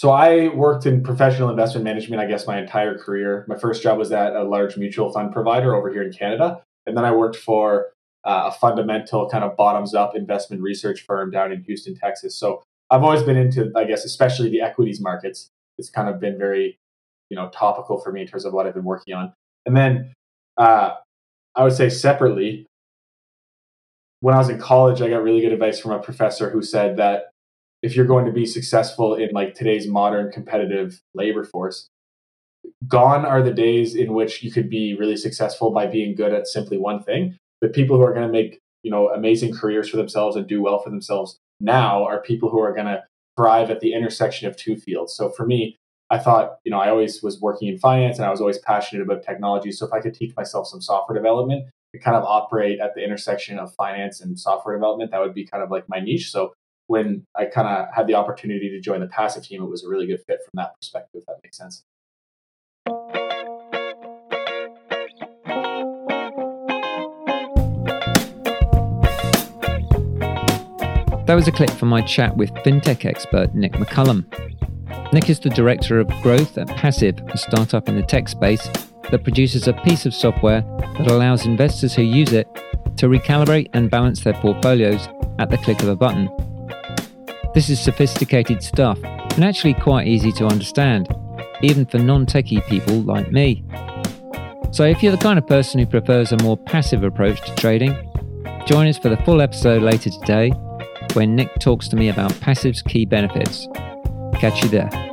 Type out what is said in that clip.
So I worked in professional investment management, I guess, my entire career. My first job was at a large mutual fund provider over here in Canada. And then I worked for uh, a fundamental kind of bottoms up investment research firm down in Houston, Texas. So I've always been into, I guess, especially the equities markets. It's kind of been very, you know, topical for me in terms of what I've been working on. And then uh, I would say separately, when I was in college, I got really good advice from a professor who said that if you're going to be successful in like today's modern competitive labor force gone are the days in which you could be really successful by being good at simply one thing. The people who are going to make you know amazing careers for themselves and do well for themselves now are people who are going to thrive at the intersection of two fields. So for me i thought you know i always was working in finance and i was always passionate about technology. So if i could teach myself some software development to kind of operate at the intersection of finance and software development that would be kind of like my niche. So when I kind of had the opportunity to join the Passiv team, it was a really good fit from that perspective, if that makes sense. That was a clip from my chat with fintech expert Nick McCullum. Nick is the director of growth at Passiv, a startup in the tech space that produces a piece of software that allows investors who use it to recalibrate and balance their portfolios at the click of a button this is sophisticated stuff and actually quite easy to understand, even for non techie people like me. So, if you're the kind of person who prefers a more passive approach to trading, join us for the full episode later today when Nick talks to me about Passiv's key benefits. Catch you there.